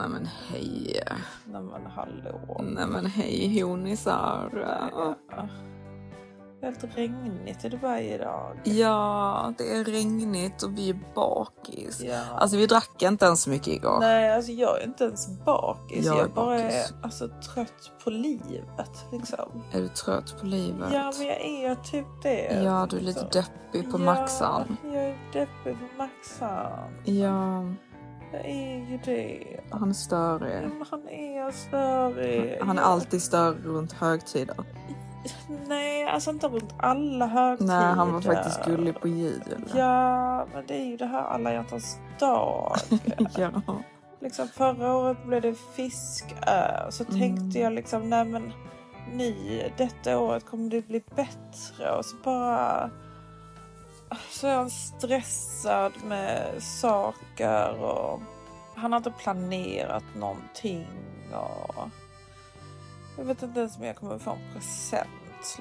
Nej men hej. Nej men hallå. Nej men hej honisar. Helt regnigt i Dubai idag. Ja, det är regnigt och vi är bakis. Ja. Alltså vi drack inte ens så mycket igår. Nej, alltså jag är inte ens bakis. Jag Jag, är bara är bakis. alltså, trött på livet. Liksom. Är du trött på livet? Ja, men jag är typ det. Ja, du är lite liksom. deppig på ja, Maxan. jag är deppig på Maxan. Ja, Jag är ju det. han är Ja, störig. men han är störig. Han är alltid störig runt högtider. Nej, alltså inte runt alla högtider. Nej, han var faktiskt gullig på jul. Ja, men det är ju det här alla hjärtans dag. ja. liksom förra året blev det fiskö. Så Mm. tänkte jag liksom, nej men ni, detta året kommer det bli bättre. Och så bara... Så är han stressad med saker och han har inte planerat någonting. Och jag vet inte ens om jag kommer få en present.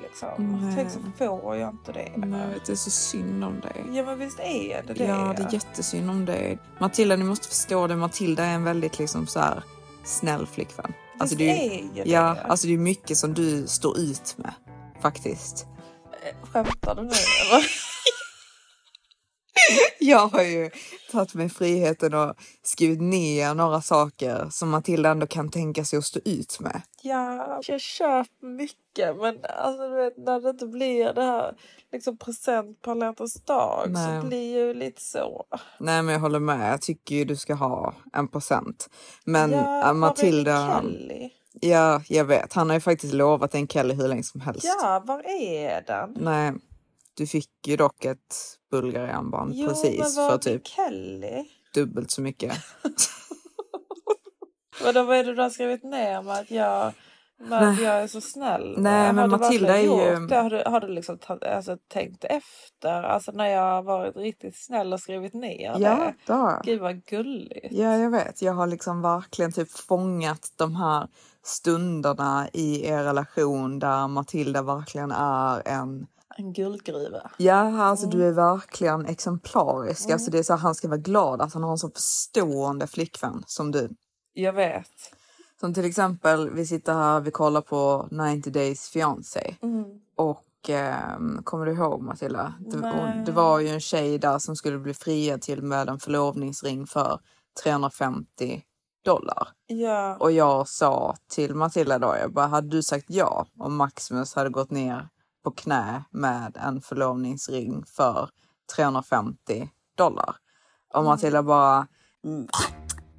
Liksom. Nej. Tänk så får jag inte det. Vet, det är så synd om dig. Ja men visst är det det. Ja, det är jättesynd om dig. Matilda, ni måste förstå det. Matilda är en väldigt liksom så här snäll flickvän. Alltså, Visst det är, är det. ja, alltså det är mycket som du står ut med faktiskt. Skämtar du nu eller? Jag har ju tagit mig friheten och skrivit ner några saker som Matilda ändå kan tänka sig att stå ut med. Ja, jag köper mycket men alltså du vet när det inte blir det här liksom present på alla dag Nej. så blir ju lite så. Nej, men jag håller med. Jag tycker ju du ska ha en procent. Men ja, äh, Matilda, ja, jag vet. Han har ju faktiskt lovat en Kelly hur länge som helst. Ja, var är den? Nej, du fick ju dock ett Bulgarienband Jo, men precis var för typ Kelly? dubbelt så mycket. Vadå, vad är det du har skrivit ner med att jag, att jag är så snäll? Nej, har men Matilda är ju- Det? Har du, har du liksom alltså, tänkt efter? Alltså när jag har varit riktigt snäll och skrivit ner Ja, det? jag. Gud vad gulligt. Ja, jag vet. Jag har liksom verkligen typ fångat de här stunderna i er relation där Matilda verkligen är en En guldgruva. Ja, alltså du är verkligen exemplarisk. Alltså det är så här, han ska vara glad att han har en så förstående flickvän som du. Jag vet. Som till exempel, vi sitter här, vi kollar på 90 Days Fiancé. Och ehm, kommer du ihåg Matilda? Det, och det var ju en tjej där som skulle bli friad till med en förlovningsring för 350 dollar. Ja. Och jag sa till Matilda då, jag bara, hade du sagt ja om Maximus hade gått ner på knä med en förlovningsring för 350 dollar? Och Matilda bara,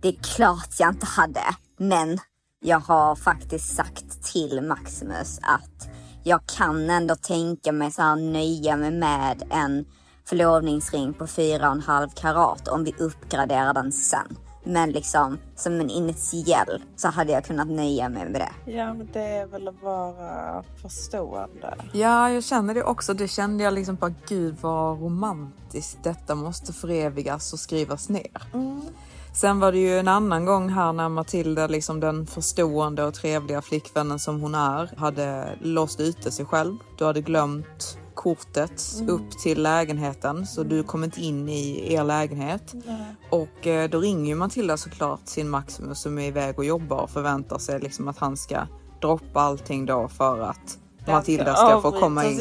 Det är klart jag inte hade. Men jag har faktiskt sagt till Maximus att jag kan ändå tänka mig så här nöja mig med en förlovningsring på 4,5 karat om vi uppgraderar den sen. Men liksom som en initiell så hade jag kunnat nöja mig med det. ja, men det är väl att vara förstående. ja jag känner det också. Det kände jag liksom bara, gud vad romantiskt detta måste förevigas och skrivas ner. Sen var det ju en annan gång här när Matilda, liksom den förstående och trevliga flickvännen som hon är, hade låst ute sig själv. Du hade glömt kortet upp till lägenheten så du kom inte in i er lägenhet. Och eh, då ringer ju Matilda såklart sin Maximus som är iväg och jobbar och förväntar sig liksom att han ska droppa allting då för att Matilda ska få komma in.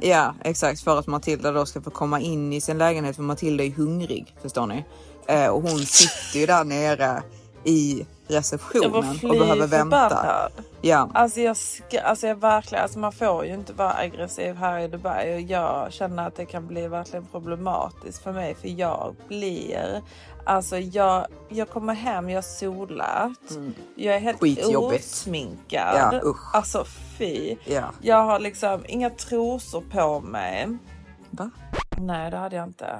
Ja, exakt. För att Matilda då ska få komma in i sin lägenhet. För Matilda är hungrig, förstår ni. Eh, och hon sitter ju där nere i receptionen och behöver vänta. förbannad. Ja, Alltså jag, ska, alltså jag verkligen, alltså man får ju inte vara aggressiv här i Dubai och jag känner att det kan bli verkligen problematiskt för mig för jag blir, alltså jag, jag kommer hem, jag har solat, jag är helt Mm. Osminkad. Ja, usch. Alltså fy. ja. Jag har liksom inga trosor på mig. Va? Nej det hade jag inte.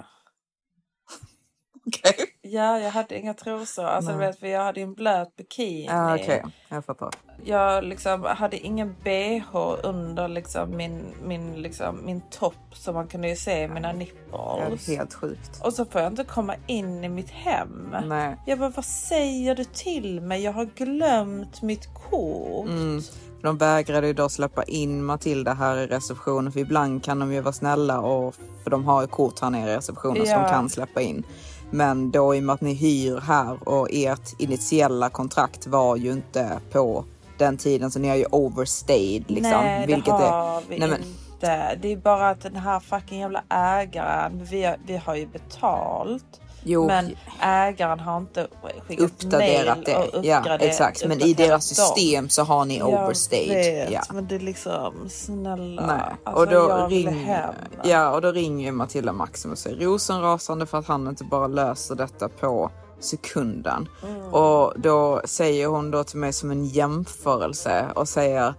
Okej. Ja, jag hade inga trosor. Alltså, Nej. vet, för jag hade en blöt bikini. Ja, okej. Jag fattar. Jag liksom hade ingen bh under liksom min, min, liksom, min topp så man kunde ju se mina Ja, det nipples. är helt sjukt. Och så får jag inte komma in i mitt hem. Nej. Jag bara, vad säger du till mig? Jag har glömt mitt kort. Mm. De vägrade ju då släppa in Matilda här i receptionen för ibland kan de ju vara snälla och för de har ju kort här nere i receptionen som Ja. kan släppa in. Men då i och med att ni hyr här och ert initiella kontrakt var ju inte på den tiden så ni har ju overstayed liksom. Nej, det vilket har vi Nej, men- inte. Det är bara att den här fucking jävla ägaren, vi har, vi har ju betalt. Jo, Men ägaren har inte skickat uppdaterat det. och Ja, exakt. Men i deras dem. system så har ni overstayed. Jag vet, Ja. men det är liksom snälla. Nej. Alltså, och då jag ring, hem. ja, och då ringer Matilda Maximus och är rosenrasande för att han inte bara löser detta på sekunden. Mm. Och då säger hon då till mig som en jämförelse och säger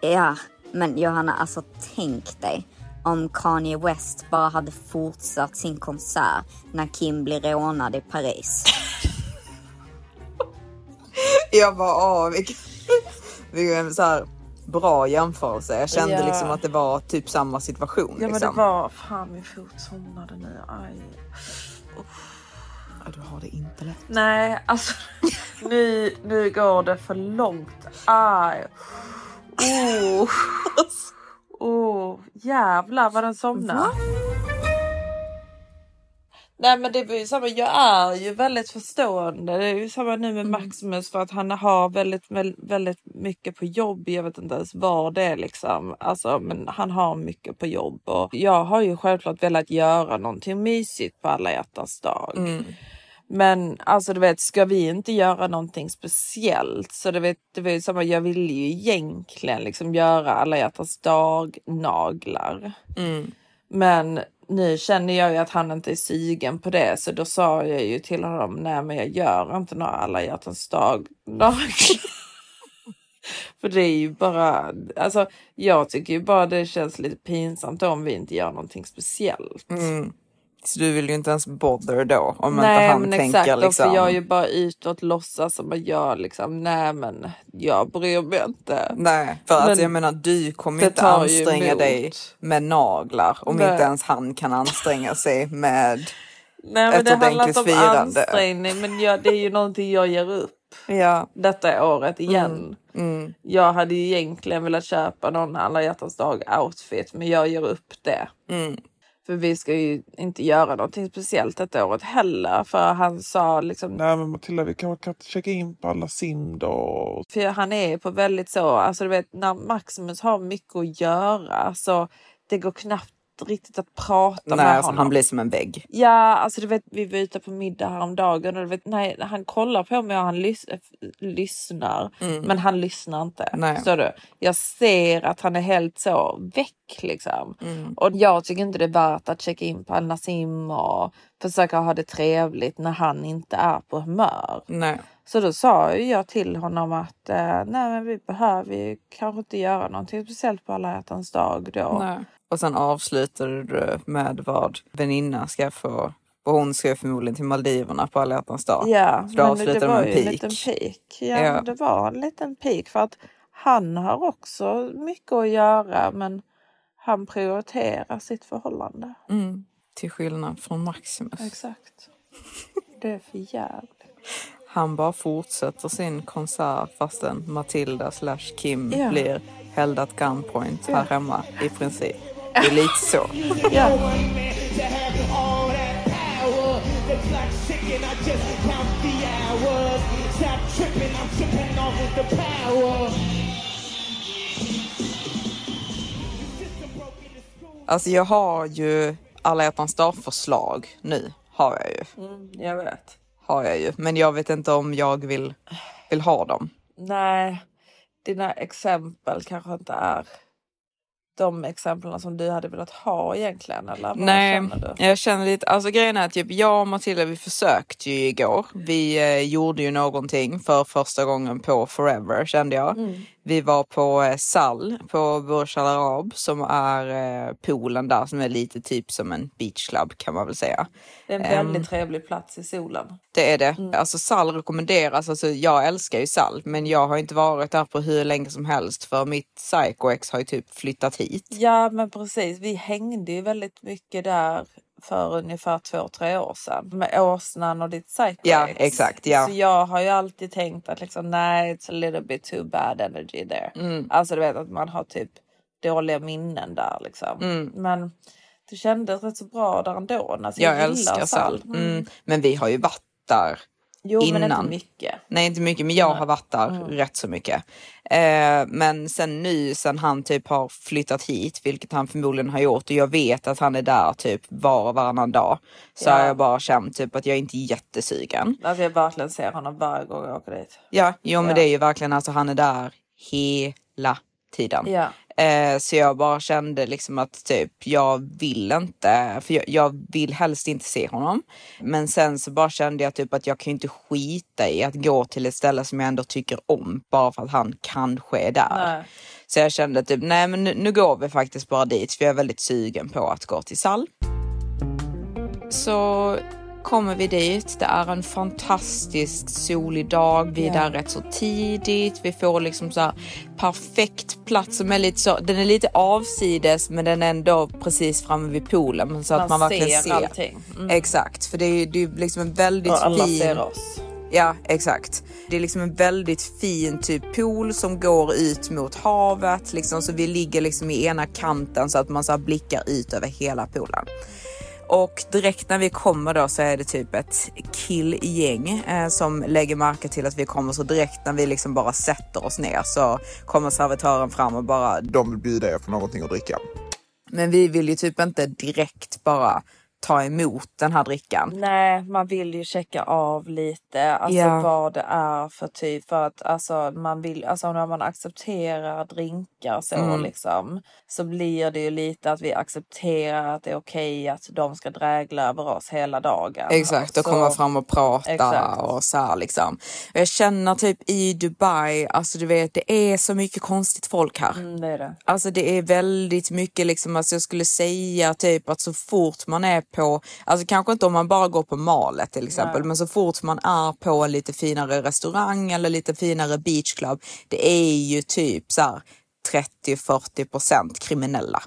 Ja, men Johanna, alltså tänk dig om Kanye West bara hade fortsatt sin konsert när Kim blir rånad i Paris. Jag bara, åh vilken, vilken så här bra jämförelse. Jag kände Ja. liksom att det var typ samma situation. Ja men det liksom. var, fan min fot somnade nu. Aj. Ja, du har det inte lätt. Nej alltså nu, nu går det för långt. Aj. Oh. Oh, jävlar vad den somnade. Nej men det var ju samma, jag är ju väldigt förstående. Det är ju samma nu med Maximus för att han har väldigt, väldigt, mycket på jobb. Jag vet inte ens vad det är liksom. Alltså, men han har mycket på jobb och jag har ju självklart velat göra någonting mysigt på alla hjärtans dag. Men alltså du vet, ska vi inte göra någonting speciellt så du vet, det var ju samma, jag ville ju egentligen liksom göra alla hjärtans dag naglar. Men nu känner jag ju att han inte är sugen på det så då sa jag ju till honom, nej men jag gör inte några alla hjärtans dag naglar. För det är ju bara, alltså jag tycker ju bara det känns lite pinsamt om vi inte gör någonting speciellt. Så du vill ju inte ens bother då om Nej inte han men tänker exakt, då liksom. får jag ju bara utåt låtsas som att jag liksom, nej men jag bryr mig inte. Nej, för att Men jag menar du kommer ju inte anstränga dig med naglar om Nej. inte ens han kan anstränga sig med Nej men Ett det handlar inte om firande. ansträngning men jag, det är ju någonting jag ger upp Ja, detta året igen. Mm. Jag hade ju egentligen velat köpa någon alla hjärtans dag outfit men jag ger upp det. Mm. För vi ska ju inte göra någonting speciellt detta året heller. För han sa liksom, Nej men Matilda, vi kanske kan checka in på alla sim då. för han är på väldigt så, alltså du vet när Maximus har mycket att göra så det går knappt riktigt att prata nej, med alltså, honom. han blir som en vägg. Ja, alltså du vet, vi var ute på middag häromdagen och du vet, nej, han kollar på mig och han lys- äh, lyssnar. Men han lyssnar inte. Mm. Nej. Förstår du? Jag ser att han är helt så väck liksom. Mm. Och jag tycker inte det är värt att checka in på Al Nassim och försöka ha det trevligt när han inte är på humör. Nej. Så då sa jag till honom att eh, nej men vi behöver ju kanske inte göra någonting speciellt på alla hjärtans dag då. nej. Och sen avslutar du med vad väninna ska få. Och hon ska ju förmodligen till Maldiverna på alla hjärtans dag. Ja, Så då avslutar det de var med ju en en peak. liten peak. Ja, Ja. det var en liten peak för att han har också mycket att göra men han prioriterar sitt förhållande. Mm. Till skillnad från Maximus. Exakt. Det är för jävligt. Han bara fortsätter sin konsert fastän Matilda slash Kim Ja. blir held at gunpoint här hemma i princip. Det är lite så. Ja. Alltså jag har ju alla hjärtans dag-förslag nu. Har jag ju. Mm, jag vet. Har jag ju. Men jag vet inte om jag vill, vill ha dem. Nej, dina exempel kanske inte är de exemplen som du hade velat ha egentligen eller Nej, känner du? jag känner lite, alltså grejen är att typ jag och Matilda vi försökte ju igår. Vi eh, gjorde ju någonting för första gången på Forever kände jag. Mm. Vi var på eh, Sall på Burj Al Arab som är eh, poolen där som är lite typ som en beachclub kan man väl säga. Det är en väldigt trevlig plats i solen. Det är det. Mm. Alltså Sall rekommenderas. Alltså, jag älskar ju Sall men jag har inte varit där på hur länge som helst för mitt psycho-ex har ju typ flyttat hit. Ja men precis, vi hängde ju väldigt mycket där för ungefär två, tre år sedan med åsnan och ditt psycho Ja, ex. exakt, ja. Så jag har ju alltid tänkt att liksom nej, it's a little bit too bad energy there. Mm. Alltså du vet att man har typ dåliga minnen där liksom. Mm. Men det kändes rätt så bra där ändå. Alltså, Jag gillar älskar Sall. Mm. Mm. Men vi har ju varit där Jo men inte innan. mycket. Nej inte mycket men jag har varit där Mm. rätt så mycket. Eh, men sen nu sen han typ har flyttat hit, vilket han förmodligen har gjort och jag vet att han är där typ var och varannan dag. Så Ja. har jag bara känt typ att jag inte är jättesugen. Alltså jag verkligen ser honom varje gång jag åker dit. Ja, jo men Ja. det är ju verkligen alltså han är där hela tiden. Ja. Eh, så jag bara kände liksom att typ jag vill inte, för jag, jag vill helst inte se honom. Men sen så bara kände jag typ att jag kan inte skita i att gå till ett ställe som jag ändå tycker om bara för att han kanske är där. Nej. Så jag kände typ nej men nu, nu går vi faktiskt bara dit för jag är väldigt sugen på att gå till Sall. Så kommer vi dit. Det är en fantastisk solig dag. Vi är Ja. där rätt så tidigt. Vi får liksom så perfekt plats som är lite så. Den är lite avsides men den är ändå precis framme vid poolen. Så att man Man verkligen ser ser. allting. Mm. Exakt, för det är ju liksom en väldigt Och alla fin. ser oss. Ja, exakt. Det är liksom en väldigt fin typ pool som går ut mot havet. Liksom, så vi ligger liksom i ena kanten så att man så blickar ut över hela poolen. Och direkt när vi kommer då så är det typ ett killgäng eh, som lägger märke till att vi kommer. Så direkt när vi liksom bara sätter oss ner så kommer servitören fram och bara De vill bjuda er på någonting att dricka. Men vi vill ju typ inte direkt bara ta emot den här drickan. Nej, man vill ju checka av lite, alltså Ja. vad det är för typ. För att alltså man vill, alltså när man accepterar drinkar så Mm. liksom. Så blir det ju lite att vi accepterar att det är okej att de ska drägla över oss hela dagen. Exakt, och Så- komma fram och prata Exakt. och så här liksom. Och jag känner typ i Dubai, alltså du vet det är så mycket konstigt folk här. Mm, det är det. Alltså det är väldigt mycket liksom, alltså jag skulle säga typ att så fort man är på, alltså kanske inte om man bara går på malet till exempel, Nej. men så fort man är på en lite finare restaurang eller lite finare beachclub, det är ju typ så här 30-40 procent kriminella.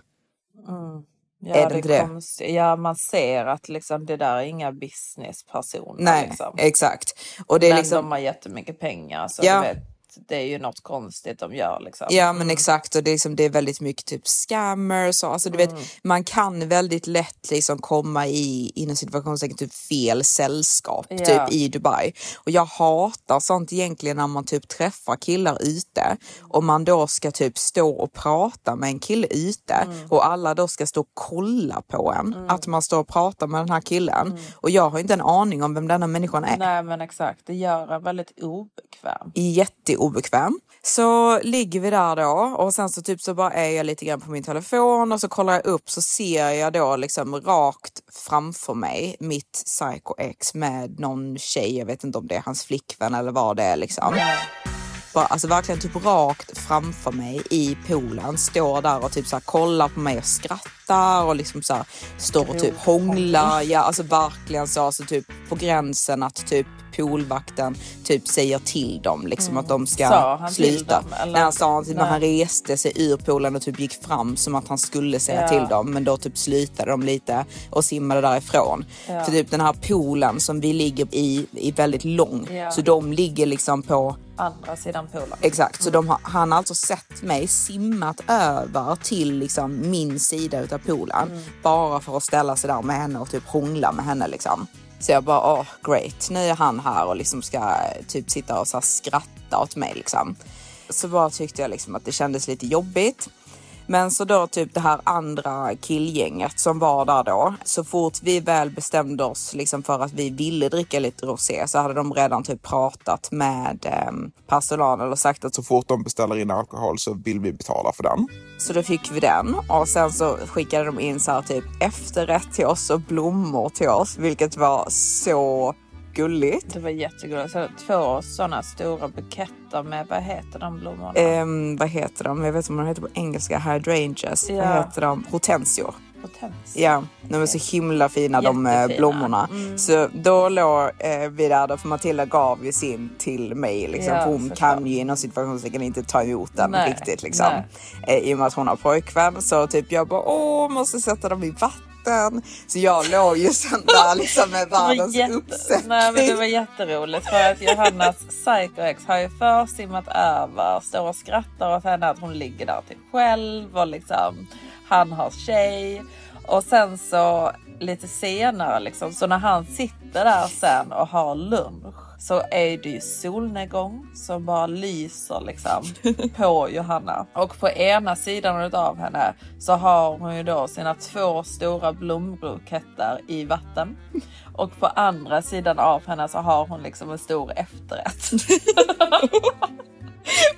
Ja, Är det det inte det? Ja, man ser att liksom det där är inga businesspersoner. Nej, liksom. exakt. Och det är Men liksom... de har jättemycket pengar så Ja. du vet, det är ju något konstigt de gör liksom. Ja men exakt och det är, liksom, det är väldigt mycket typ scammers och alltså du Mm. vet man kan väldigt lätt liksom komma i inom situationstecken typ fel sällskap Ja. typ i Dubai. Och jag hatar sånt egentligen när man typ träffar killar ute och man då ska typ stå och prata med en kille ute Mm. och alla då ska stå och kolla på en att man står och pratar med den här killen Mm. och jag har inte en aning om vem denna människan är. Nej men exakt, det gör en väldigt obekväm. jätteobekväm. Så ligger vi där då och sen så typ så bara är jag lite grann på min telefon och så kollar jag upp så ser jag då liksom rakt framför mig mitt psycho ex med någon tjej, jag vet inte om det är hans flickvän eller vad det är liksom. Bara, alltså verkligen typ rakt framför mig i poolen, står där och typ så här kollar på mig och skrattar och liksom så här står och typ hånglar. Ja, alltså verkligen så, alltså typ på gränsen att typ poolvakten typ säger till dem liksom att de ska Mm. Sa han till sluta. dem, eller? Nej, han sa Nej. han reste sig ur poolen och typ gick fram som att han skulle säga Ja. till dem men då typ slutade de lite och simmade därifrån. Ja. För typ den här poolen som vi ligger i är väldigt lång Ja. så de ligger liksom på Andra sidan poolen. Exakt, så de har, han har alltså sett mig simmat över till liksom min sida utav poolen bara för att ställa sig där med henne och typ hångla med henne liksom. Så jag bara, åh great, nu är han här och liksom ska typ sitta och så skratta åt mig liksom. Så bara tyckte jag liksom att det kändes lite jobbigt. Men så då typ det här andra killgänget som var där då. Så fort vi väl bestämde oss liksom för att vi ville dricka lite rosé så hade de redan typ pratat med eh, personalen och sagt att Så fort de beställer in alkohol så vill vi betala för den. så då fick vi den och sen så skickade de in så här typ efterrätt till oss och blommor till oss, vilket var så gulligt. Det var jättegulligt. Så två sådana stora buketter med, vad heter de blommorna? Ehm, vad heter de? Jag vet inte vad de heter på engelska. Hydrangeas. Ja. Vad heter de? Hortensior. Potens. Ja, de är så himla fina de eh, Jättefina. blommorna. Mm. Så då låg eh, vi där då, för Matilda gav ju sin till mig. Liksom, Ja, för hon såklart. kan ju inom situationstecken inte ta emot den Nej, riktigt. Liksom. Eh, I och med att hon har pojkvän. Så typ jag bara, åh, måste sätta dem i vatten. Så jag låg ju sen där liksom med världens jätte- uppsättning. Nej men det var jätteroligt för att Johannas psycho ex har ju försimmat över, står och skrattar åt henne att hon ligger där typ själv och liksom han har tjej. Och sen så lite senare liksom, så när han sitter där sen och har lunch så är det ju solnedgång som bara lyser liksom på Johanna. Och på ena sidan av henne så har hon ju då sina två stora blombuketter i vatten. Och på andra sidan av henne så har hon liksom en stor efterrätt.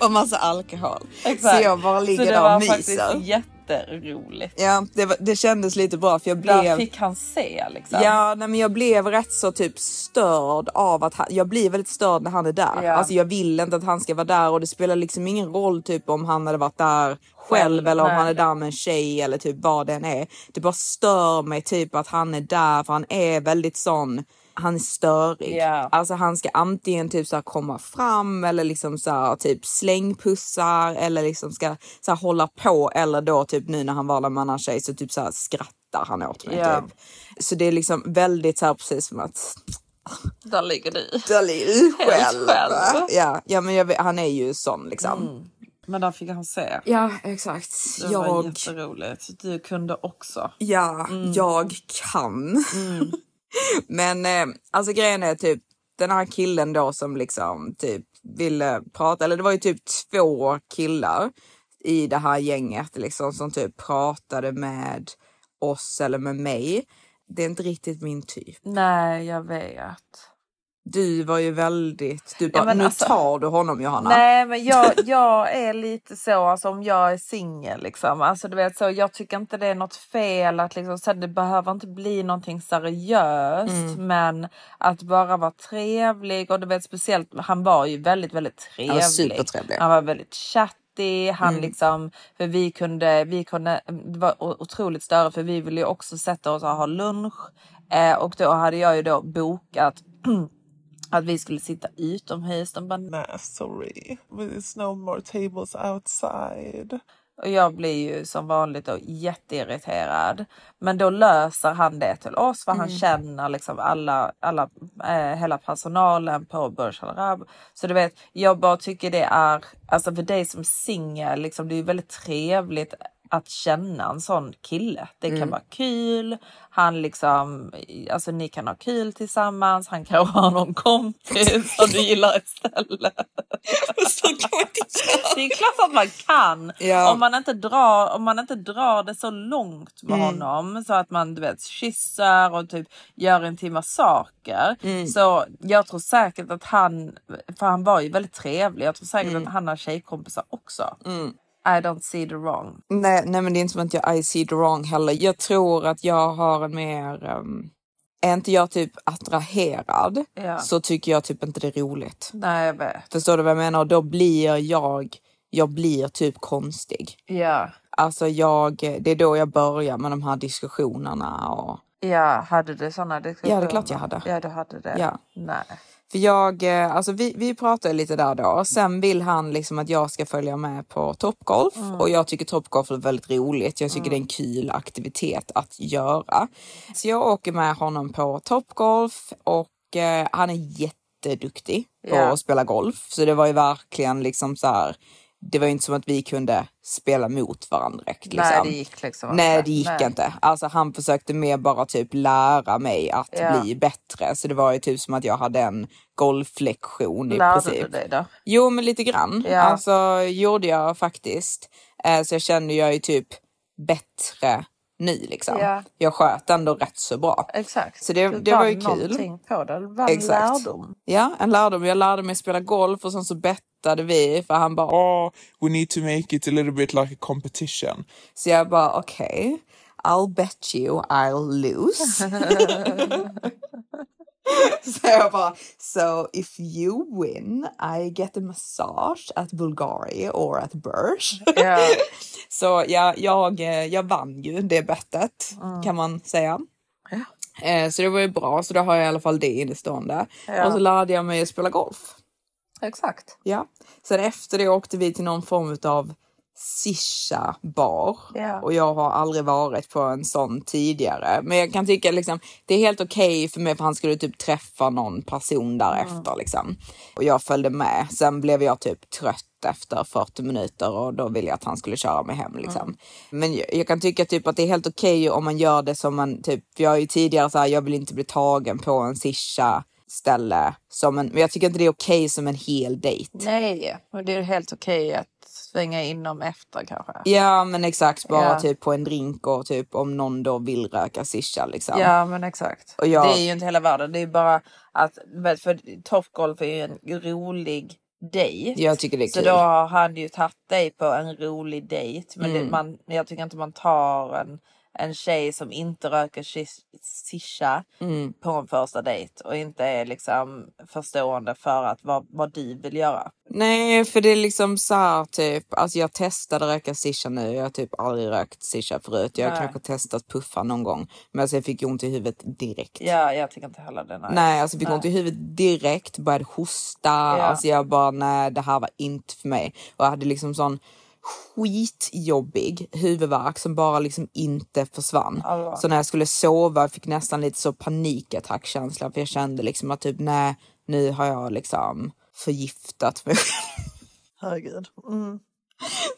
och massa alkohol. Exakt. Så jag bara ligger där och myser. Jätteroligt. Ja, det, var, det kändes lite bra för jag Där blev... fick han se liksom. Ja, nej, men jag blev rätt så typ störd av att han, jag blir väldigt störd när han är där. Ja. Alltså jag vill inte att han ska vara där och det spelar liksom ingen roll typ om han hade varit där själv eller om han är där med en tjej eller typ vad den är. Det bara stör mig typ att han är där för han är väldigt sån han är störig. Ja. Alltså han ska antingen typ så komma fram eller liksom så här, typ slängpussar eller liksom ska så här, hålla på eller då typ nu när han var där med annan tjej så typ så här, skrattar han åt mig. Ja. Typ. Så det är liksom väldigt så här precis som att Där ligger du. där ligger du själv. själv. Ja, ja men vet- han är ju sån liksom. Men där fick han se. Ja exakt. Det var Jag, jätteroligt. Du kunde också. ja, jag kan men eh, alltså grejen är typ den här killen då som liksom typ ville prata, eller det var ju typ två killar i det här gänget liksom som typ pratade med oss eller med mig. Det är inte riktigt min typ. Nej, jag vet. Du var ju väldigt, du bara, men nu alltså- tar du honom Johanna. Nej, men jag, jag är lite så, alltså om jag är singel liksom. Alltså du vet så, jag tycker inte det är något fel att liksom, så det behöver inte bli någonting seriöst. Mm. Men att bara vara trevlig och du vet speciellt, han var ju väldigt, väldigt trevlig. var supertrevlig. Han var väldigt chatty, han Mm. liksom, för vi kunde, vi kunde, det var otroligt större för vi ville ju också sätta oss och ha lunch. Eh, och då hade jag ju då bokat att vi skulle sitta utomhus. De bara, Nah, sorry. It's no more tables outside. Och jag blir ju som vanligt då jätteirriterad. Men då löser han det till oss för han känner liksom alla, alla eh, hela personalen på Burj Al Arab. Så du vet, jag bara tycker det är, alltså för dig som singel, liksom, det är ju väldigt trevligt att känna en sån kille. Det kan vara kul. Han liksom, alltså ni kan ha kul tillsammans. Han kan ha någon kompis som du gillar istället. Det är klart att man kan. Ja. Om, man inte drar, om man inte drar det så långt med Mm. honom så att man du vet, kysser och typ gör intima saker. Mm. Så jag tror säkert att han, för han var ju väldigt trevlig, jag tror säkert Mm. att han har tjejkompisar också. I don't see the wrong. Nej, nej, men det är inte som att jag I see the wrong heller. Jag tror att jag har en mer... Um, är inte jag typ attraherad Ja. så tycker jag typ inte det är roligt. Nej jag vet. Förstår du vad jag menar? Då blir jag, jag blir typ konstig. Ja. Alltså jag, det är då jag börjar med de här diskussionerna och Ja, hade du sådana diskussioner? Ja, det är klart jag hade. Ja, du hade det. Ja. Nej. För jag, eh, alltså vi, vi pratade lite där då. Sen vill han liksom att jag ska följa med på Topgolf och jag tycker Topgolf är väldigt roligt. Jag tycker det är en kul aktivitet att göra. Så jag åker med honom på Topgolf och eh, han är jätteduktig på Ja. att spela golf. Så det var ju verkligen liksom så här det var ju inte som att vi kunde spela mot varandra direkt. Liksom. Nej, det gick liksom Nej, inte. det gick Nej. inte. Alltså han försökte mer bara typ lära mig att Ja. bli bättre. Så det var ju typ som att jag hade en golflektion i Lärde princip. du dig då? Jo, men lite grann. Ja. Alltså gjorde jag faktiskt. Eh, så jag kände jag är typ bättre nu liksom. Ja. Jag sköt ändå rätt så bra. Exakt. Så det, Du det var ju kul. på det. Du vann Exakt. lärdom. Ja, en lärdom. Jag lärde mig spela golf och sen så bettade vi för han bara Oh, we need to make it a little bit like a competition. Så jag bara okej, I'll bet you I'll lose. så jag bara, so if you win I get a massage at Bulgaria or at Burj. Ja. så ja, jag, eh, jag vann ju det bettet kan man säga. Eh, Så det var ju bra, så då har jag i alla fall det innestående. Ja. Och så lärde jag mig att spela golf. Exakt. Ja. Sen efter det åkte vi till någon form av Sisha bar Ja. och jag har aldrig varit på en sån tidigare. Men jag kan tycka liksom det är helt okej för mig för han skulle typ träffa någon person därefter liksom. Och jag följde med. Sen blev jag typ trött efter 40 minuter och då ville jag att han skulle köra mig hem liksom. Men jag, jag kan tycka typ att det är helt okej om man gör det som man typ, jag har ju tidigare så här, jag vill inte bli tagen på en Sisha ställe som en, men jag tycker inte det är okej som en hel dejt. Nej, men det är helt okej att svänga inom efter kanske. Ja men exakt, bara Ja. typ på en drink och typ om någon då vill röka sisha liksom. Ja men exakt. Och jag- Det är ju inte hela världen. Det är bara att, för topgolf är ju en rolig dejt. Jag tycker det är Så kul. då har han ju tagit dig på en rolig dejt. Men Mm. det, man, jag tycker inte man tar en, en tjej som inte röker shis- shisha Mm. på en första dejt och inte är liksom förstående för att vad, vad du vill göra. Nej för det är liksom så här typ, alltså jag testade röka sisha nu, jag har typ aldrig rökt sisha förut. Jag har Nej. kanske testat puffa någon gång. Men alltså jag fick ont i huvudet direkt. Ja, jag tycker inte heller det. Nej, Nej, alltså jag fick ont i huvudet direkt, började hosta. Alltså jag bara, nej det här var inte för mig. Och jag hade liksom sån skitjobbig huvudvärk som bara liksom inte försvann. Allvar. Så när jag skulle sova fick nästan lite så panikattackkänsla för jag kände liksom att typ nej, nu har jag liksom förgiftat mig själv. Herregud. Mm.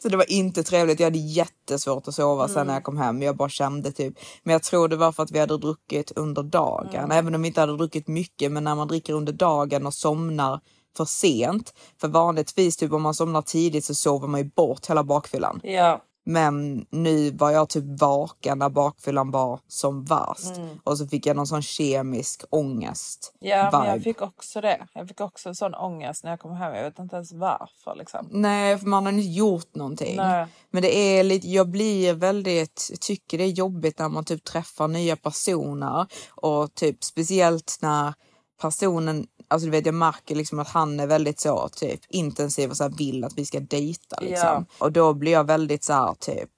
Så det var inte trevligt. Jag hade jättesvårt att sova sen när jag kom hem. Jag bara kände typ. Men jag tror det var för att vi hade druckit under dagen. Även om vi inte hade druckit mycket. Men när man dricker under dagen och somnar för sent. För vanligtvis typ om man somnar tidigt så sover man ju bort hela bakfyllan. Ja, Men nu var jag typ vaken när bakfyllan var som värst. Och så fick jag någon sån kemisk ångest. ja men jag vibe. fick också det. Jag fick också en sån ångest när jag kom hem. Jag vet inte ens varför liksom. Nej, för man har inte gjort någonting. Nej. Men det är lite, jag blir väldigt, tycker det är jobbigt när man typ träffar nya personer och typ speciellt när personen, alltså du vet jag märker liksom att han är väldigt så typ intensiv och så här vill att vi ska dejta liksom. Ja. Och då blir jag väldigt så här typ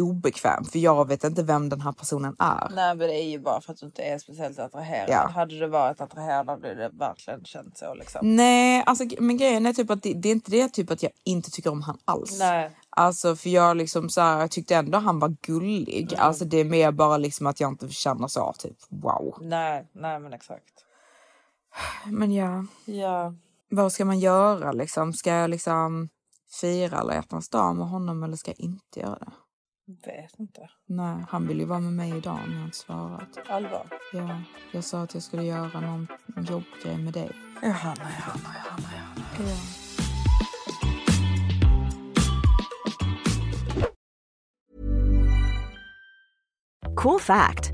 obekväm för jag vet inte vem den här personen är. Nej men det är ju bara för att du inte är speciellt attraherad. Ja. Hade du varit attraherad hade det verkligen känt så liksom. Nej, alltså men grejen är typ att det, det är inte det typ att jag inte tycker om han alls. Nej. Alltså för jag liksom så här, jag tyckte ändå han var gullig. Mm. Alltså det är mer bara liksom att jag inte känner så typ wow. Nej, nej men exakt. Men ja, Ja. vad ska man göra liksom? Ska jag liksom fira alla hjärtans dag med honom eller ska jag inte göra det? Vet inte. Nej, han vill ju vara med mig idag men jag har inte svarat. Allvar. Ja, jag sa att jag skulle göra någon jobbgrej med dig. Johanna, Johanna, Johanna, Johanna. Ja. Cool fact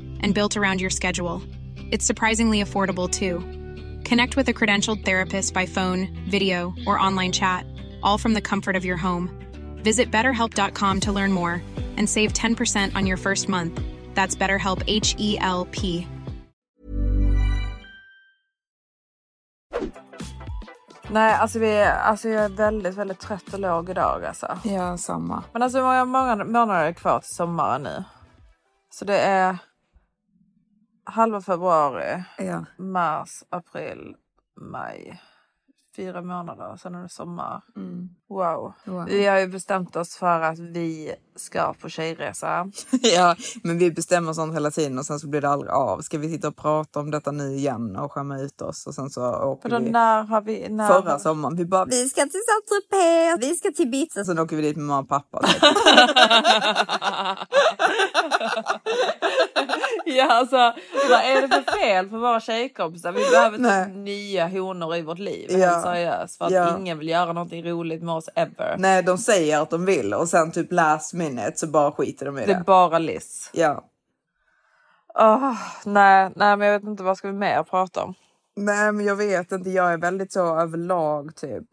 and built around your schedule. It's surprisingly affordable too. Connect with a credentialed therapist by phone, video, or online chat, all from the comfort of your home. Visit betterhelp.com to learn more and save 10% on your first month. That's BetterHelp H E L P. Nej, alltså, vi, alltså jag är väldigt, väldigt trött och låg idag alltså. Ja, samma. Men alltså hur många månader, månader är kvar till sommaren nu? Så det är halva februari, Ja. mars, april, maj. Fyra månader, sen är det sommar. Wow. Wow. Vi har ju bestämt oss för att vi ska på tjejresa. ja, men vi bestämmer sånt hela tiden och sen så blir det aldrig av. Ska vi sitta och prata om detta nu igen och skämma ut oss och sen så åker då vi när har vi... När förra sommaren. Vi bara, Vi ska till Saint-Tropez, vi ska till Ibiza. sen åker vi dit med mamma och pappa. typ. ja, alltså, vad är det för fel på våra tjejkompisar? Vi behöver typ nya honor i vårt liv. Ja. Helt seriöst. För att Ja. ingen vill göra någonting roligt med oss ever. Nej, de säger att de vill och sen typ last minute så bara skiter de i Det det. är bara Liz. Ja. Åh, nej, nej, men jag vet inte vad ska vi mer prata om. Nej, men jag vet inte. Jag är väldigt så överlag typ.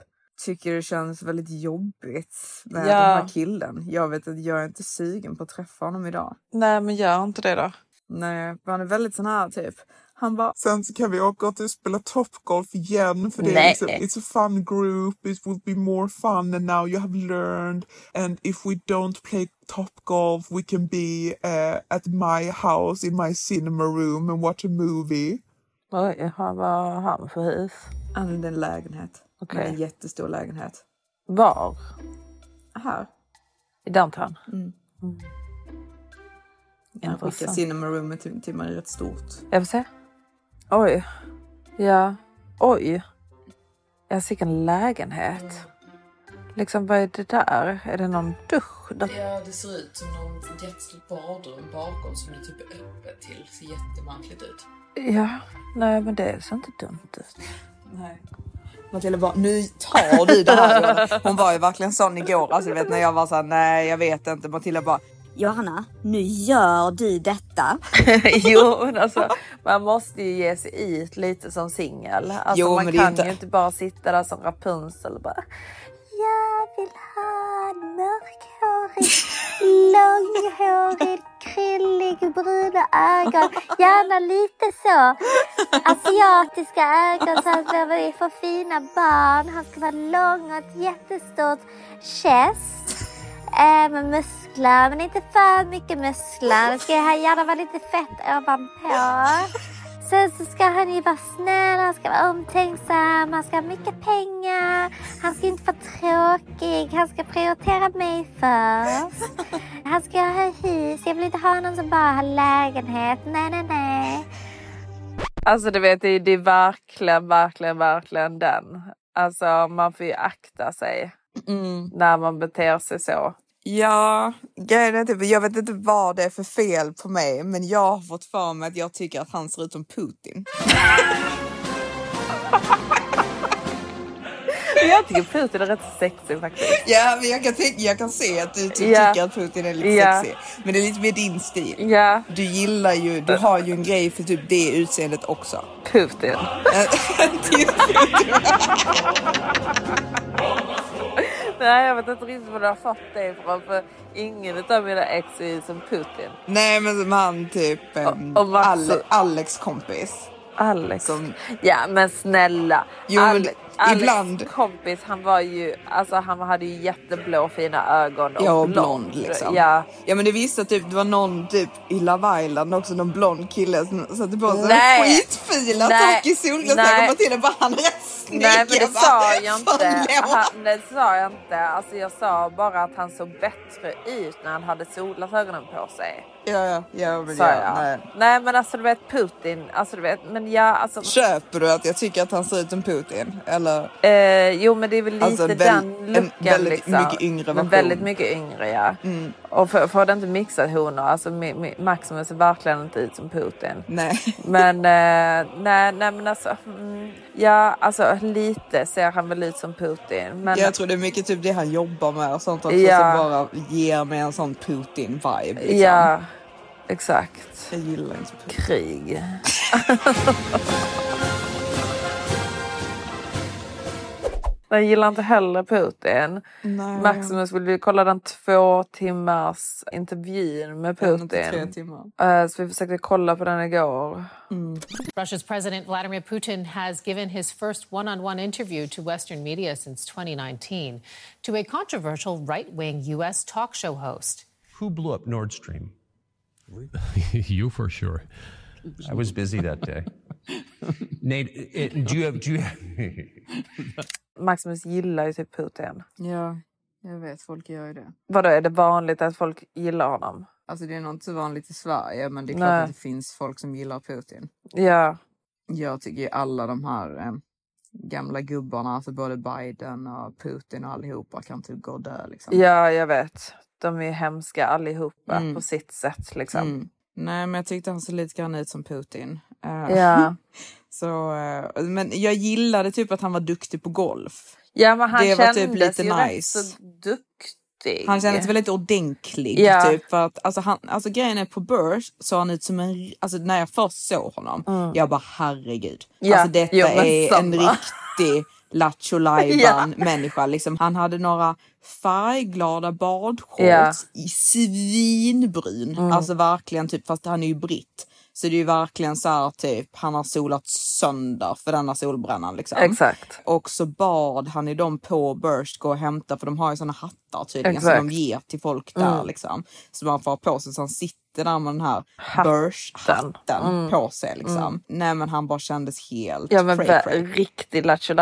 Tycker det känns väldigt jobbigt med Ja. den här killen. Jag vet att jag är inte sugen på att träffa honom idag. Nej, men gör inte det då. Nej, han är väldigt sån här typ. Han bara, Sen så kan vi åka och typ spela topgolf igen för det är Nej. liksom, it's a fun group, it will be more fun and now you have learned and if we don't play topgolf we can be uh, at my house in my cinema room and watch a movie. Oj, han vad har han för hus? han hade en lägenhet. Okej. En jättestor lägenhet. Var? Här. I downtown? Mm. Han skickar Intressant. cinema roomet till, till mig rätt stort. Jag får se. Oj. Ja. Oj. Jag fick en lägenhet. Liksom vad är det där? Är det någon dusch? Där? Ja, det ser ut som något jättestort badrum bakom som det typ är öppet till. Ser jättemärkligt ut. Ja. Nej men det ser inte dumt ut. Nej. Matilda bara, nu tar du det här. Johanna." Hon var ju verkligen sån igår. Alltså, vet, när jag var såhär, nej jag vet inte. Matilda bara, Johanna, nu gör du detta. jo men alltså man måste ju ge sig ut lite som singel. Alltså Jo, man kan inte- ju inte bara sitta där som Rapunzel och bara Jag vill ha en mörkhårig, långhårig, kryllig, bruna ögon. Gärna lite så asiatiska ögon så att vi får fina barn. Han ska vara lång och ett jättestort chest. Eh, med muskler, men inte för mycket muskler. Det ska gärna vara lite fett ovanpå. Sen så ska han ju vara snäll, han ska vara omtänksam, han ska ha mycket pengar. Han ska inte vara tråkig, han ska prioritera mig först. Han ska ha hus, jag vill inte ha någon som bara har lägenhet. Nej, nej, nej. Alltså du vet det är, det är verkligen, verkligen, verkligen den. Alltså man får ju akta sig när man beter sig så. Ja, grejen är typ, jag vet inte vad det är för fel på mig. Men jag har fått för mig att jag tycker att han ser ut som Putin. Jag tycker Putin är rätt sexig faktiskt. Ja, men jag kan, tänka, jag kan se att du typ Ja. tycker att Putin är lite Ja. sexig. Men det är lite mer din stil. Ja, Du gillar ju, du har ju en grej för typ det utseendet också. Putin. Till- Nej jag vet inte riktigt var du har fått det ifrån för ingen av mina ex är som Putin. Nej men som han typ Och- och Ale, Alex kompis. Alex. Som- Ja men snälla. Jo, men Ale- Alex ibland- kompis han var ju, alltså han hade ju jätteblå fina ögon och Ja, och blond. blond liksom. Ja. ja men det visste typ, det var någon typ i Love Island också, någon blond kille som satte på sig Nej. skitfina Nej. tack i solglasögon. Nej. Matilda bara, han är rätt snygg. Nej men det bara, sa jag inte. Han, det sa jag inte. Alltså jag sa bara att han såg bättre ut när han hade solglasögonen på sig. Ja, ja, ja, men ja, nej. Nej men alltså du vet Putin, alltså du vet, men ja alltså. Köper du att jag tycker att han ser ut som Putin? Eller eller? Eh, jo men det är väl lite Alltså, väl- den en looken. väldigt liksom. mycket yngre Men version. väldigt mycket yngre ja. Mm. Och för, får det inte mixa honor. Alltså Maximus ser verkligen inte ut som Putin. Nej. Men eh, nej, nej men alltså. Mm, ja alltså lite ser han väl ut som Putin. Men Jag tror det är mycket typ det han jobbar med och sånt också Ja. som bara ger mig en sån Putin-vibe. Liksom. ja exakt. Jag gillar inte Putin. Krig. Jag gillar inte heller Putin. Nej. Maximus vill vi kolla den två timmars intervjun med En tre Putin. timmar. Eh, så vi försökte kolla på den igår. Russia's President Vladimir Putin has given his first one on one interview to Western media since 2019 to a controversial right wing U.S. talk show host. Who blew up Nord Stream? you for sure. I was busy that day. Nate, it, do you have? Do you have Maximus gillar ju typ Putin. Ja, jag vet. Folk gör ju det. Vadå, är det vanligt att folk gillar honom? Alltså det är nog inte så vanligt i Sverige men det är klart Nej. att det finns folk som gillar Putin. Ja, Jag tycker ju alla de här eh, gamla gubbarna, alltså både Biden och Putin och allihopa kan typ gå och dö liksom. ja jag vet. De är hemska allihopa Mm. på sitt sätt liksom. Mm. Nej men jag tyckte han såg lite grann ut som Putin. Eh, Ja. så, eh, men jag gillade typ att han var duktig på golf. ja, men han Det var typ lite ju rätt nice. så duktig. Han kändes väldigt ordentlig. Ja. Typ, för att, alltså, han, alltså grejen är på Börs såg han ut som en, alltså när jag först såg honom, jag bara herregud. Mm. Ja, Alltså detta jo, är en samma. riktig Lattjo Ja. människa. Liksom, han hade några färgglada badshorts Ja. Mm. i svinbrun. Alltså verkligen typ, fast han är ju britt. Så det är ju verkligen så här typ, han har solat sönder för denna solbrännan liksom. Exakt. Och så bad han i dem på Burst gå och hämta, för de har ju såna hattar tydligen som Exakt. de ger till folk där Mm. liksom. Så man får ha på sig, så han sitter där med den här Hatten. Burst-hatten Mm. på sig liksom. Mm. Nej men han bara kändes helt Ja men cray, cray. riktig Lattjo.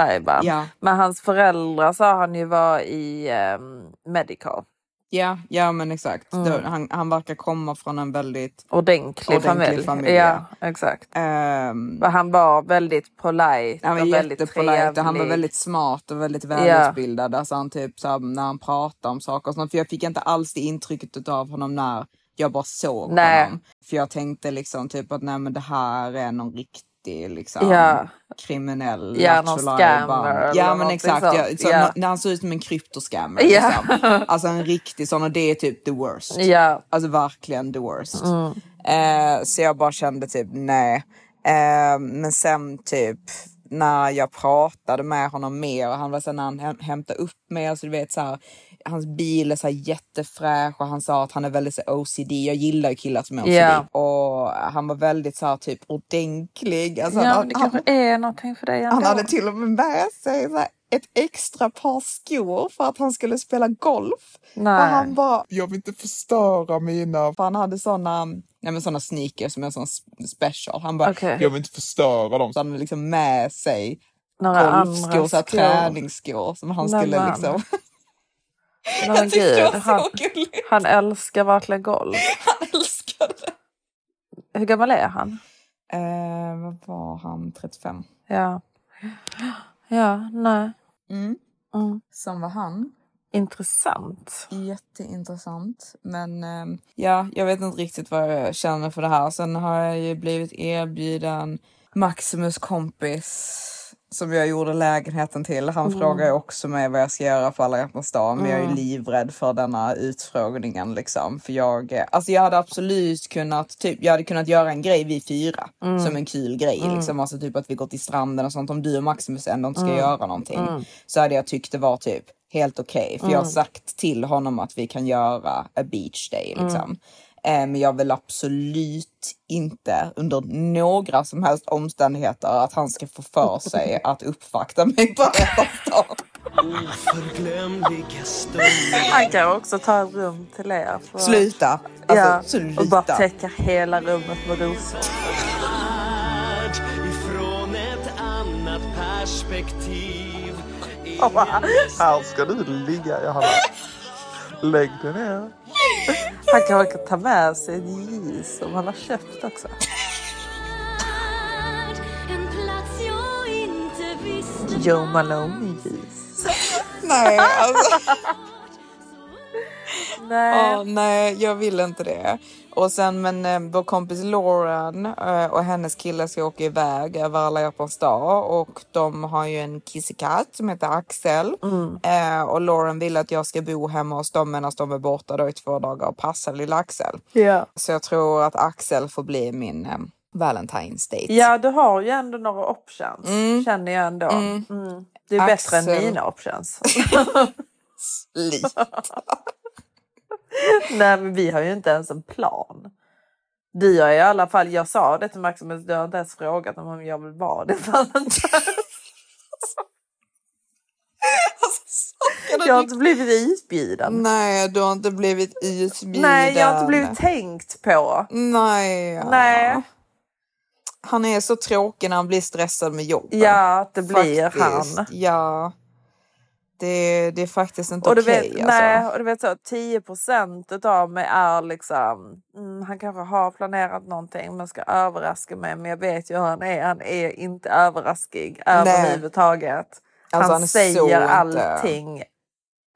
Ja. Men hans föräldrar sa han ju var i um, Medical. Ja, ja men exakt. Mm. Han, han verkar komma från en väldigt Ordentlig, Ordentlig familj. familj, Ja, exakt. Men han var väldigt polite Han var och väldigt och han var trevlig. väldigt smart och väldigt välutbildad. Alltså han typ så här, när han pratar om saker och sånt. För jag fick inte alls det intrycket av honom när jag bara såg Nej. honom. För jag tänkte liksom typ att nej men det här är någon riktig liksom Ja. kriminell Ja, någon scammer Ja men exakt. sånt. Ja, så, Ja. När han såg ut som en kryptoscammer. Ja. Liksom. Alltså en riktig sån och det är typ the worst. Ja. Alltså verkligen the worst. Mm. Eh, så jag bara kände typ nej. Eh, men sen typ när jag pratade med honom mer och han var så när han häm- hämtade upp mig, så du vet så här, hans bil är så här jättefräsch och han sa att han är väldigt så OCD. Jag gillar ju killar som är OCD. Ja. Och han var väldigt så här typ ordentlig. Alltså, Ja, han, det han, kanske är någonting för dig ändå. han hade till och med med sig så här, ett extra par skor för att han skulle spela golf. Nej. Och han bara, Jag vill inte förstöra mina... för han hade såna, nej men såna sneakers som är sån special. Han bara, Okej. Jag vill inte förstöra dem. så han hade liksom med sig Några golfskor, andra så här, skor. träningsskor som han Nej, skulle men. liksom. Men Jag tyckte det var han, så gulligt. han älskar verkligen golf. Han älskade det. Hur gammal är han? Eh, vad var han? 35? Ja. Ja, nej. Mm. Mm. Som var han. Intressant. Jätteintressant. Men eh, ja, jag vet inte riktigt vad jag känner för det här. Sen har jag ju blivit erbjuden Maximus kompis som jag gjorde lägenheten till. Han Mm. frågar också mig vad jag ska göra på alla hjärtans dag. Men jag är Mm. livrädd för denna utfrågningen liksom. För jag, eh, alltså jag hade absolut kunnat, typ, jag hade kunnat göra en grej vi fyra. Mm. Som en kul grej Mm. liksom. Alltså typ att vi går till stranden och sånt. Om du och Maximus ändå inte ska Mm. göra någonting. Mm. Så hade jag tyckt det var typ helt okej. För jag har Mm. sagt till honom att vi kan göra a beach day Mm. liksom. Eh, Men jag vill absolut inte under några som helst omständigheter att han ska få för sig att uppvakta mig på. Oförglömliga stunder Han kan också ta ett rum till er. För... Sluta! Alltså, ja, sluta. Och bara täcka hela rummet med rosor. ifrån ett annat perspektiv. Här ska du ligga Johanna. Lägg dig ner. Han kan kan ta med sig en jeans som han har köpt också. Joe Malone jeans. Nej, alltså. Nej. Ja, nej, jag vill inte det. Och sen men eh, vår kompis Lauren eh, och hennes kille ska åka iväg över alla hjärtans dag och de har ju en kissekatt som heter Axel. Eh, och Lauren vill att jag ska bo hemma hos dem medan de är borta då i två dagar och passa lilla Axel. Ja. Så jag tror att Axel får bli min eh, Valentine's date. Ja, du har ju ändå några options. Mm. Känner jag ändå. Mm. Mm. Det är bättre än Axel. mina options. Lite. Nej, men vi har ju inte ens en plan. Du har i alla fall, jag sa det till Maximus, du har inte ens frågat om jag vill vara din Valentine. Jag har inte blivit utbjuden. Nej, du har inte blivit utbjuden. Nej, jag har inte blivit tänkt på. Nej. Nej. Han är så tråkig när han blir stressad med jobbet. Ja, det blir Faktiskt. han. Ja. Det, det är faktiskt inte okej. vet, alltså. nej, och du vet så 10% av mig är liksom, mm, han kanske har planerat någonting men ska överraska mig men jag vet ju hur han är. Han är inte överraskig överhuvudtaget. Alltså, han, han säger allting,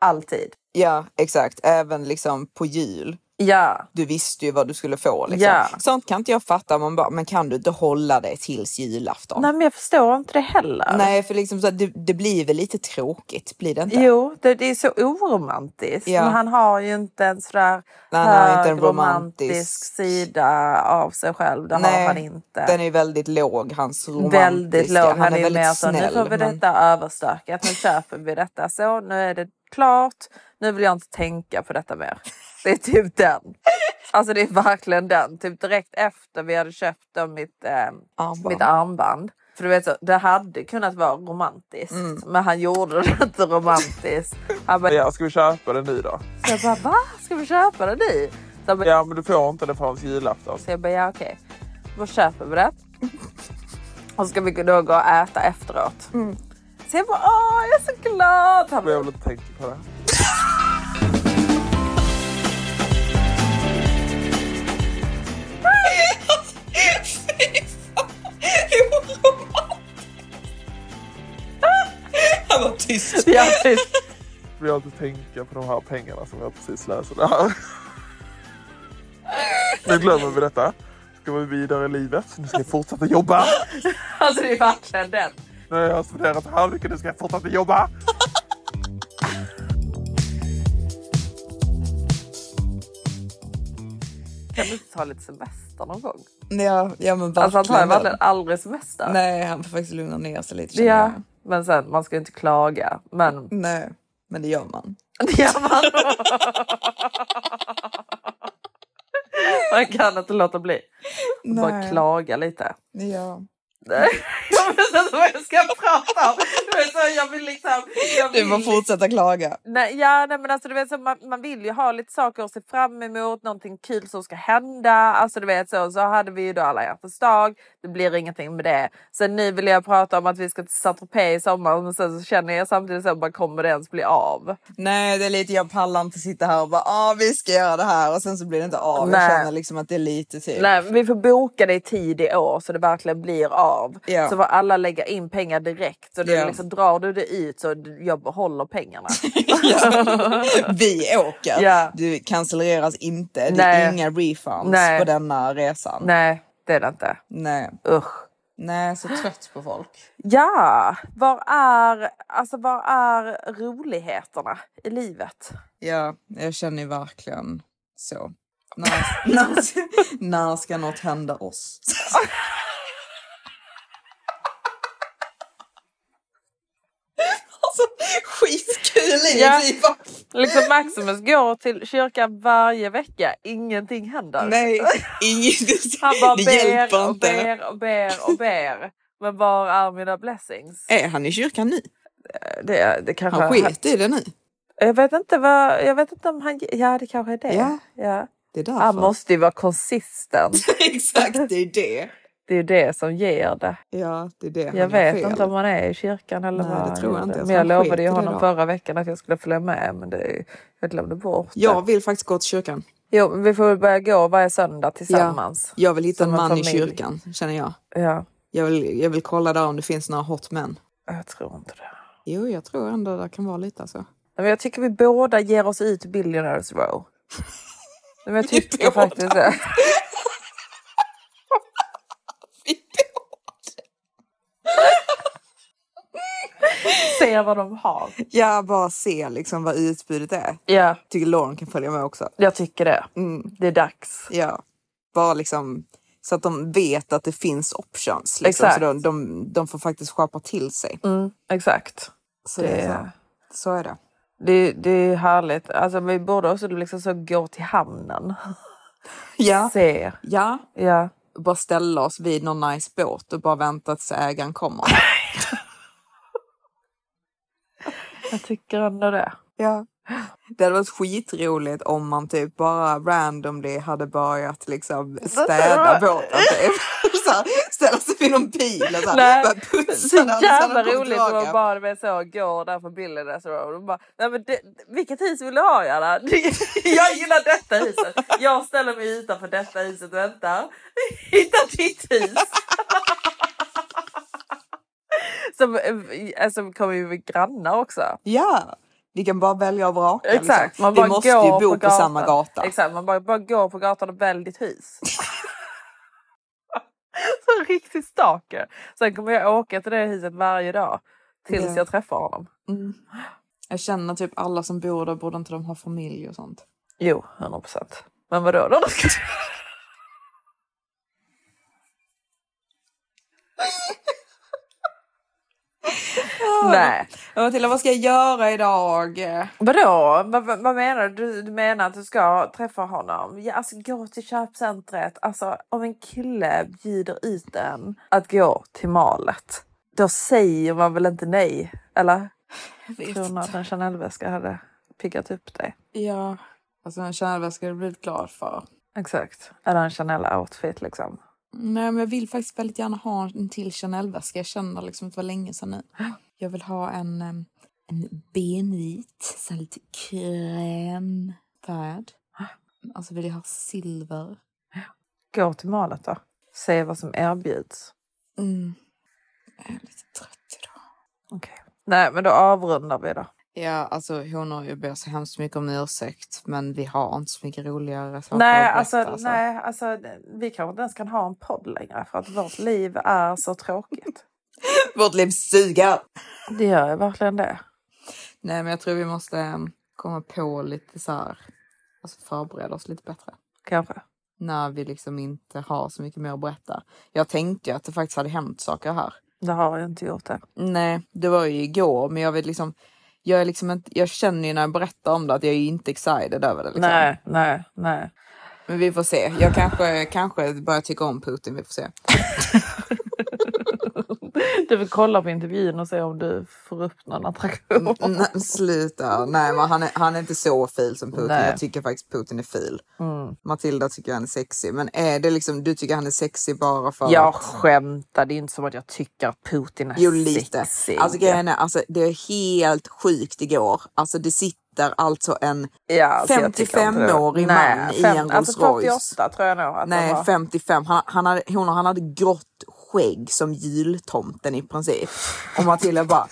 alltid. Ja, exakt. Även liksom på jul. Ja. Du visste ju vad du skulle få. Liksom. Ja. Sånt kan inte jag fatta. Man bara, men kan du inte hålla det tills julafton? Nej men jag förstår inte det heller. Nej, för liksom så det, det blir väl lite tråkigt, blir det inte? Jo, det, det är så oromantiskt. Ja. Men han har ju inte en sådär Nej, han har hög inte en romantisk romantisk- sida av sig själv. Det har han inte. Den är väldigt låg, hans romantiska. Väldigt låg. Han, är ju väldigt mer så, nu snäll, får vi men- detta överstökat, nu köper vi detta så, nu är det klart, nu vill jag inte tänka på detta mer. Det är typ den. Alltså det är verkligen den. Typ direkt efter vi hade köpt då mitt, eh, Armband. mitt armband. För du vet så, det hade kunnat vara romantiskt Mm. men han gjorde det inte romantiskt. Han bara, Ja, ska vi köpa den nu då? så jag bara va? Ska vi köpa det nu? Så jag bara, Ja, men du får inte det förrän julafton. så jag bara ja okej, då köper vi det. Och så ska vi då gå och äta efteråt. Så jag bara åh jag är så glad. Han Jag bara, vill inte tänka på det. Han var tyst. ja, typ. Jag inte tänka på de här pengarna som jag precis slösade här. Nu glömmer vi detta. Ska vi vidare i livet. Nu ska jag fortsätta jobba. Alltså det är verkligen den. Nu har jag studerat här mycket. Nu ska jag fortsätta jobba. Kan du inte ta lite semester någon gång? Ja, ja men Alltså han tar ju verkligen. verkligen aldrig semester. Nej, han får faktiskt lugna ner sig lite. Ja, jag. men sen man ska ju inte klaga. Men Nej, men det gör man. det gör man. man kan inte låta bli. Bara Nej. klaga lite. Ja. Jag vet inte vad jag ska prata om. Du vet, så jag vill liksom... Jag Du vill får fortsätta klaga. Nej, ja, nej, men alltså, du vet, så man, man vill ju ha lite saker att se fram emot, någonting kul som ska hända. Alltså, du vet, så, så hade vi ju då alla hjärtans dag. Det blir ingenting med det. Sen nu vill jag prata om att vi ska till Saint-Tropez i sommar men sen så känner jag samtidigt så bara kommer det ens bli av? Nej, det är lite, jag pallar inte sitta här och bara ah, vi ska göra det här och sen så blir det inte av. Nej. Jag känner liksom att det är lite typ. Nej, vi får boka det i tid i år så det verkligen blir av. Ja. Så får alla lägga in pengar direkt. Så det Ja. liksom, drar du det ut så jag behåller pengarna. Vi åker. Ja. Du cancelleras inte. Det Nej. är inga refunds Nej. på denna resan. Nej, det är det inte. Nej. Usch. Nej, så trött på folk. Ja, var är, alltså, var är roligheterna i livet? Ja, jag känner ju verkligen så. När, när, när ska något hända oss? alltså, skitkul liv! Ja. Liksom Maximus går till kyrkan varje vecka, ingenting händer. Nej, inget. Han bara det ber och ber och ber och ber. Men var är mina blessings? Är han i kyrkan nu? Det, det kanske... Han sket i det nu. Jag vet inte vad, jag vet inte om han, ja det kanske är det. Ja. ja. Det är därför. Han måste ju vara konsistent. Exakt, det är det. Det är det som ger det. Ja, det är det. Jag vet fel. inte om han är i kyrkan eller Nej, vad det tror jag inte. Men jag lovade ju i honom då. förra veckan att jag skulle följa med men det, jag glömde bort det. Jag vill faktiskt gå till kyrkan. Jo, vi får väl börja gå varje söndag tillsammans. Jag vill hitta en man i familj. kyrkan, känner jag. Ja. Jag vill, jag vill kolla där om det finns några hot män. Jag tror inte det. Jo, jag tror ändå det kan vara lite alltså. Men jag tycker vi båda ger oss ut Billionaires Row. Men jag tycker faktiskt det. Se vad de har. Ja, bara se liksom vad utbudet är. Ja. Tycker Lauren kan följa med också. Jag tycker det. Mm. Det är dags. Ja. Bara liksom så att de vet att det finns options. Liksom. Exakt. Så de, de, de får faktiskt skapa till sig. Mm, exakt. Så det är så. Så är det. Det, det är härligt. Alltså, vi borde också liksom så gå till hamnen. Ja. Se. Ja. Ja. Bara ställa oss vid någon nice båt och bara vänta tills ägaren kommer. Jag tycker ändå det. Ja. Det hade varit skitroligt om man typ bara randomly hade börjat liksom städa båten. Typ. Ställa sig vid någon bil och så, här, börja putsa så jävla roligt att man bara med så går där på bilden där så och de bara, nej men det, vilket hus vill du ha Jana? Jag gillar detta huset. Jag ställer mig utanför detta huset och väntar. Hittar ditt hus. Som, eh, alltså kommer ju med grannar också. Ja, vi kan bara välja och vraka. Exakt, liksom. man Vi bara måste går ju bo på, gatan. samma gata. Exakt, man bara, bara går på gatan och välj ditt hus. så riktigt stalker. Sen kommer jag åka till det huset varje dag tills Ja. jag träffar honom. Mm. Jag känner typ alla som bor där, borde inte de ha familj och sånt? Jo, 100 procent. Men vadå? Då? Nej. Men Matilda, vad ska jag göra idag? Vadå? Vad, vad, vad menar du? du? Du menar att du ska träffa honom? Ja, alltså gå till köpcentret. Alltså om en kille bjuder ut en att gå till malet. Då säger man väl inte nej? Eller? Tror du att en Chanel-väska hade piggat upp dig? Ja, alltså en Chanel-väska jag blivit glad för. Exakt. Eller en Chanel-outfit liksom. Nej, men jag vill faktiskt väldigt gärna ha en till Chanel-väska. Jag känner liksom att det var länge sedan nu. Jag vill ha en, en benvit, så här lite krämfärgad. Och så vill jag ha silver. Gå till malet då. Se vad som erbjuds. Mm. Jag är lite trött idag. Okej. Nej, men då avrundar vi då. Ja, alltså hon har ju bett så hemskt mycket om ursäkt, men vi har inte så mycket roligare saker Nej, att alltså, berätta, nej, alltså vi kanske inte ens kan ha en podd längre för att vårt liv är så tråkigt. Vårt liv suger! Det gör ju verkligen det. Nej, men jag tror vi måste em, komma på lite så här, alltså förbereda oss lite bättre. Kanske. När vi liksom inte har så mycket mer att berätta. Jag tänkte ju att det faktiskt hade hänt saker här. Det har jag inte gjort det. Nej, det var ju igår, men jag vill liksom jag, är liksom inte, jag känner ju när jag berättar om det att jag är inte excited över det. Liksom. Nej, nej, nej. Men vi får se. Jag kanske, kanske börjar tycka om Putin. Vi får se. Du vill kolla på intervjun och se om du får upp någon attraktion. Nej, sluta. Nej, men han är, han är inte så fil som Putin. Nej. Jag tycker faktiskt Putin är fil. Mm. Matilda tycker han är sexig. Men är det liksom, du tycker han är sexig bara för Jag att... skämtar, det är inte som att jag tycker att Putin är Jo, lite. sexig. Alltså grejen är, alltså, det är helt sjukt igår. Alltså det sitter alltså en Ja, alltså, jag tycker inte det. 55-årig Nej, man i fem- en Rolls alltså Royce. 48 tror jag nog att Nej, var. 55. Han, han, hade, hon, han hade grått skägg som jultomten i princip. Och Matilda bara,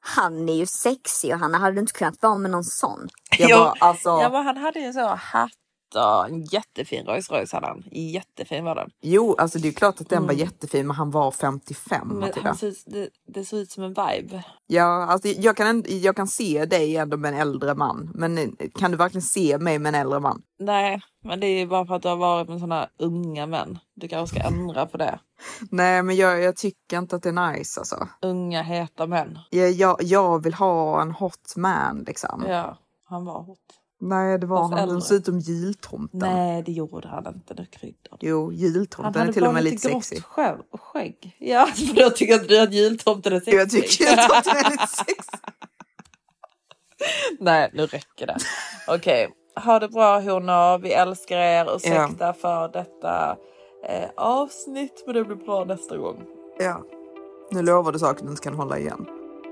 Han är ju sexig och han hade inte kunnat vara med någon sån. jag bara alltså. Ja, men han hade ju så hatt och en jättefin Rolls Royce hade han. Jättefin var den. Jo, alltså det är klart att den var Mm. jättefin, men han var 55 Men han ser, ut- det, det såg ut som en vibe. Ja, alltså jag kan, jag kan se dig ändå med en äldre man. Men eh, kan du verkligen se mig med en äldre man? Nej, men det är ju bara för att du har varit med såna unga män. Du kanske ska ändra på det. Nej, men jag, jag tycker inte att det är nice alltså. Unga heta män. Jag, jag, jag vill ha en hot man liksom. Ja, han var hot. Nej, det var Fast han. Han såg ut som jultomten. Nej, det gjorde han inte. Det kryddade. Jo, Han jultomten är hade till och bara med lite lite grått sexig. skägg. Ja, för då tycker inte du att jultomten är sexig. Jag tycker jultomten är lite sexig. Nej, nu räcker det. Okej, ha det bra honor. Vi älskar er. Ursäkta för detta eh, avsnitt, men det blir bra nästa gång. Ja. Nu lovar du saker du inte kan hålla igen.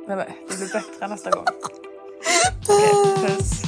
Nej, men det blir bättre nästa gång. Okej, puss.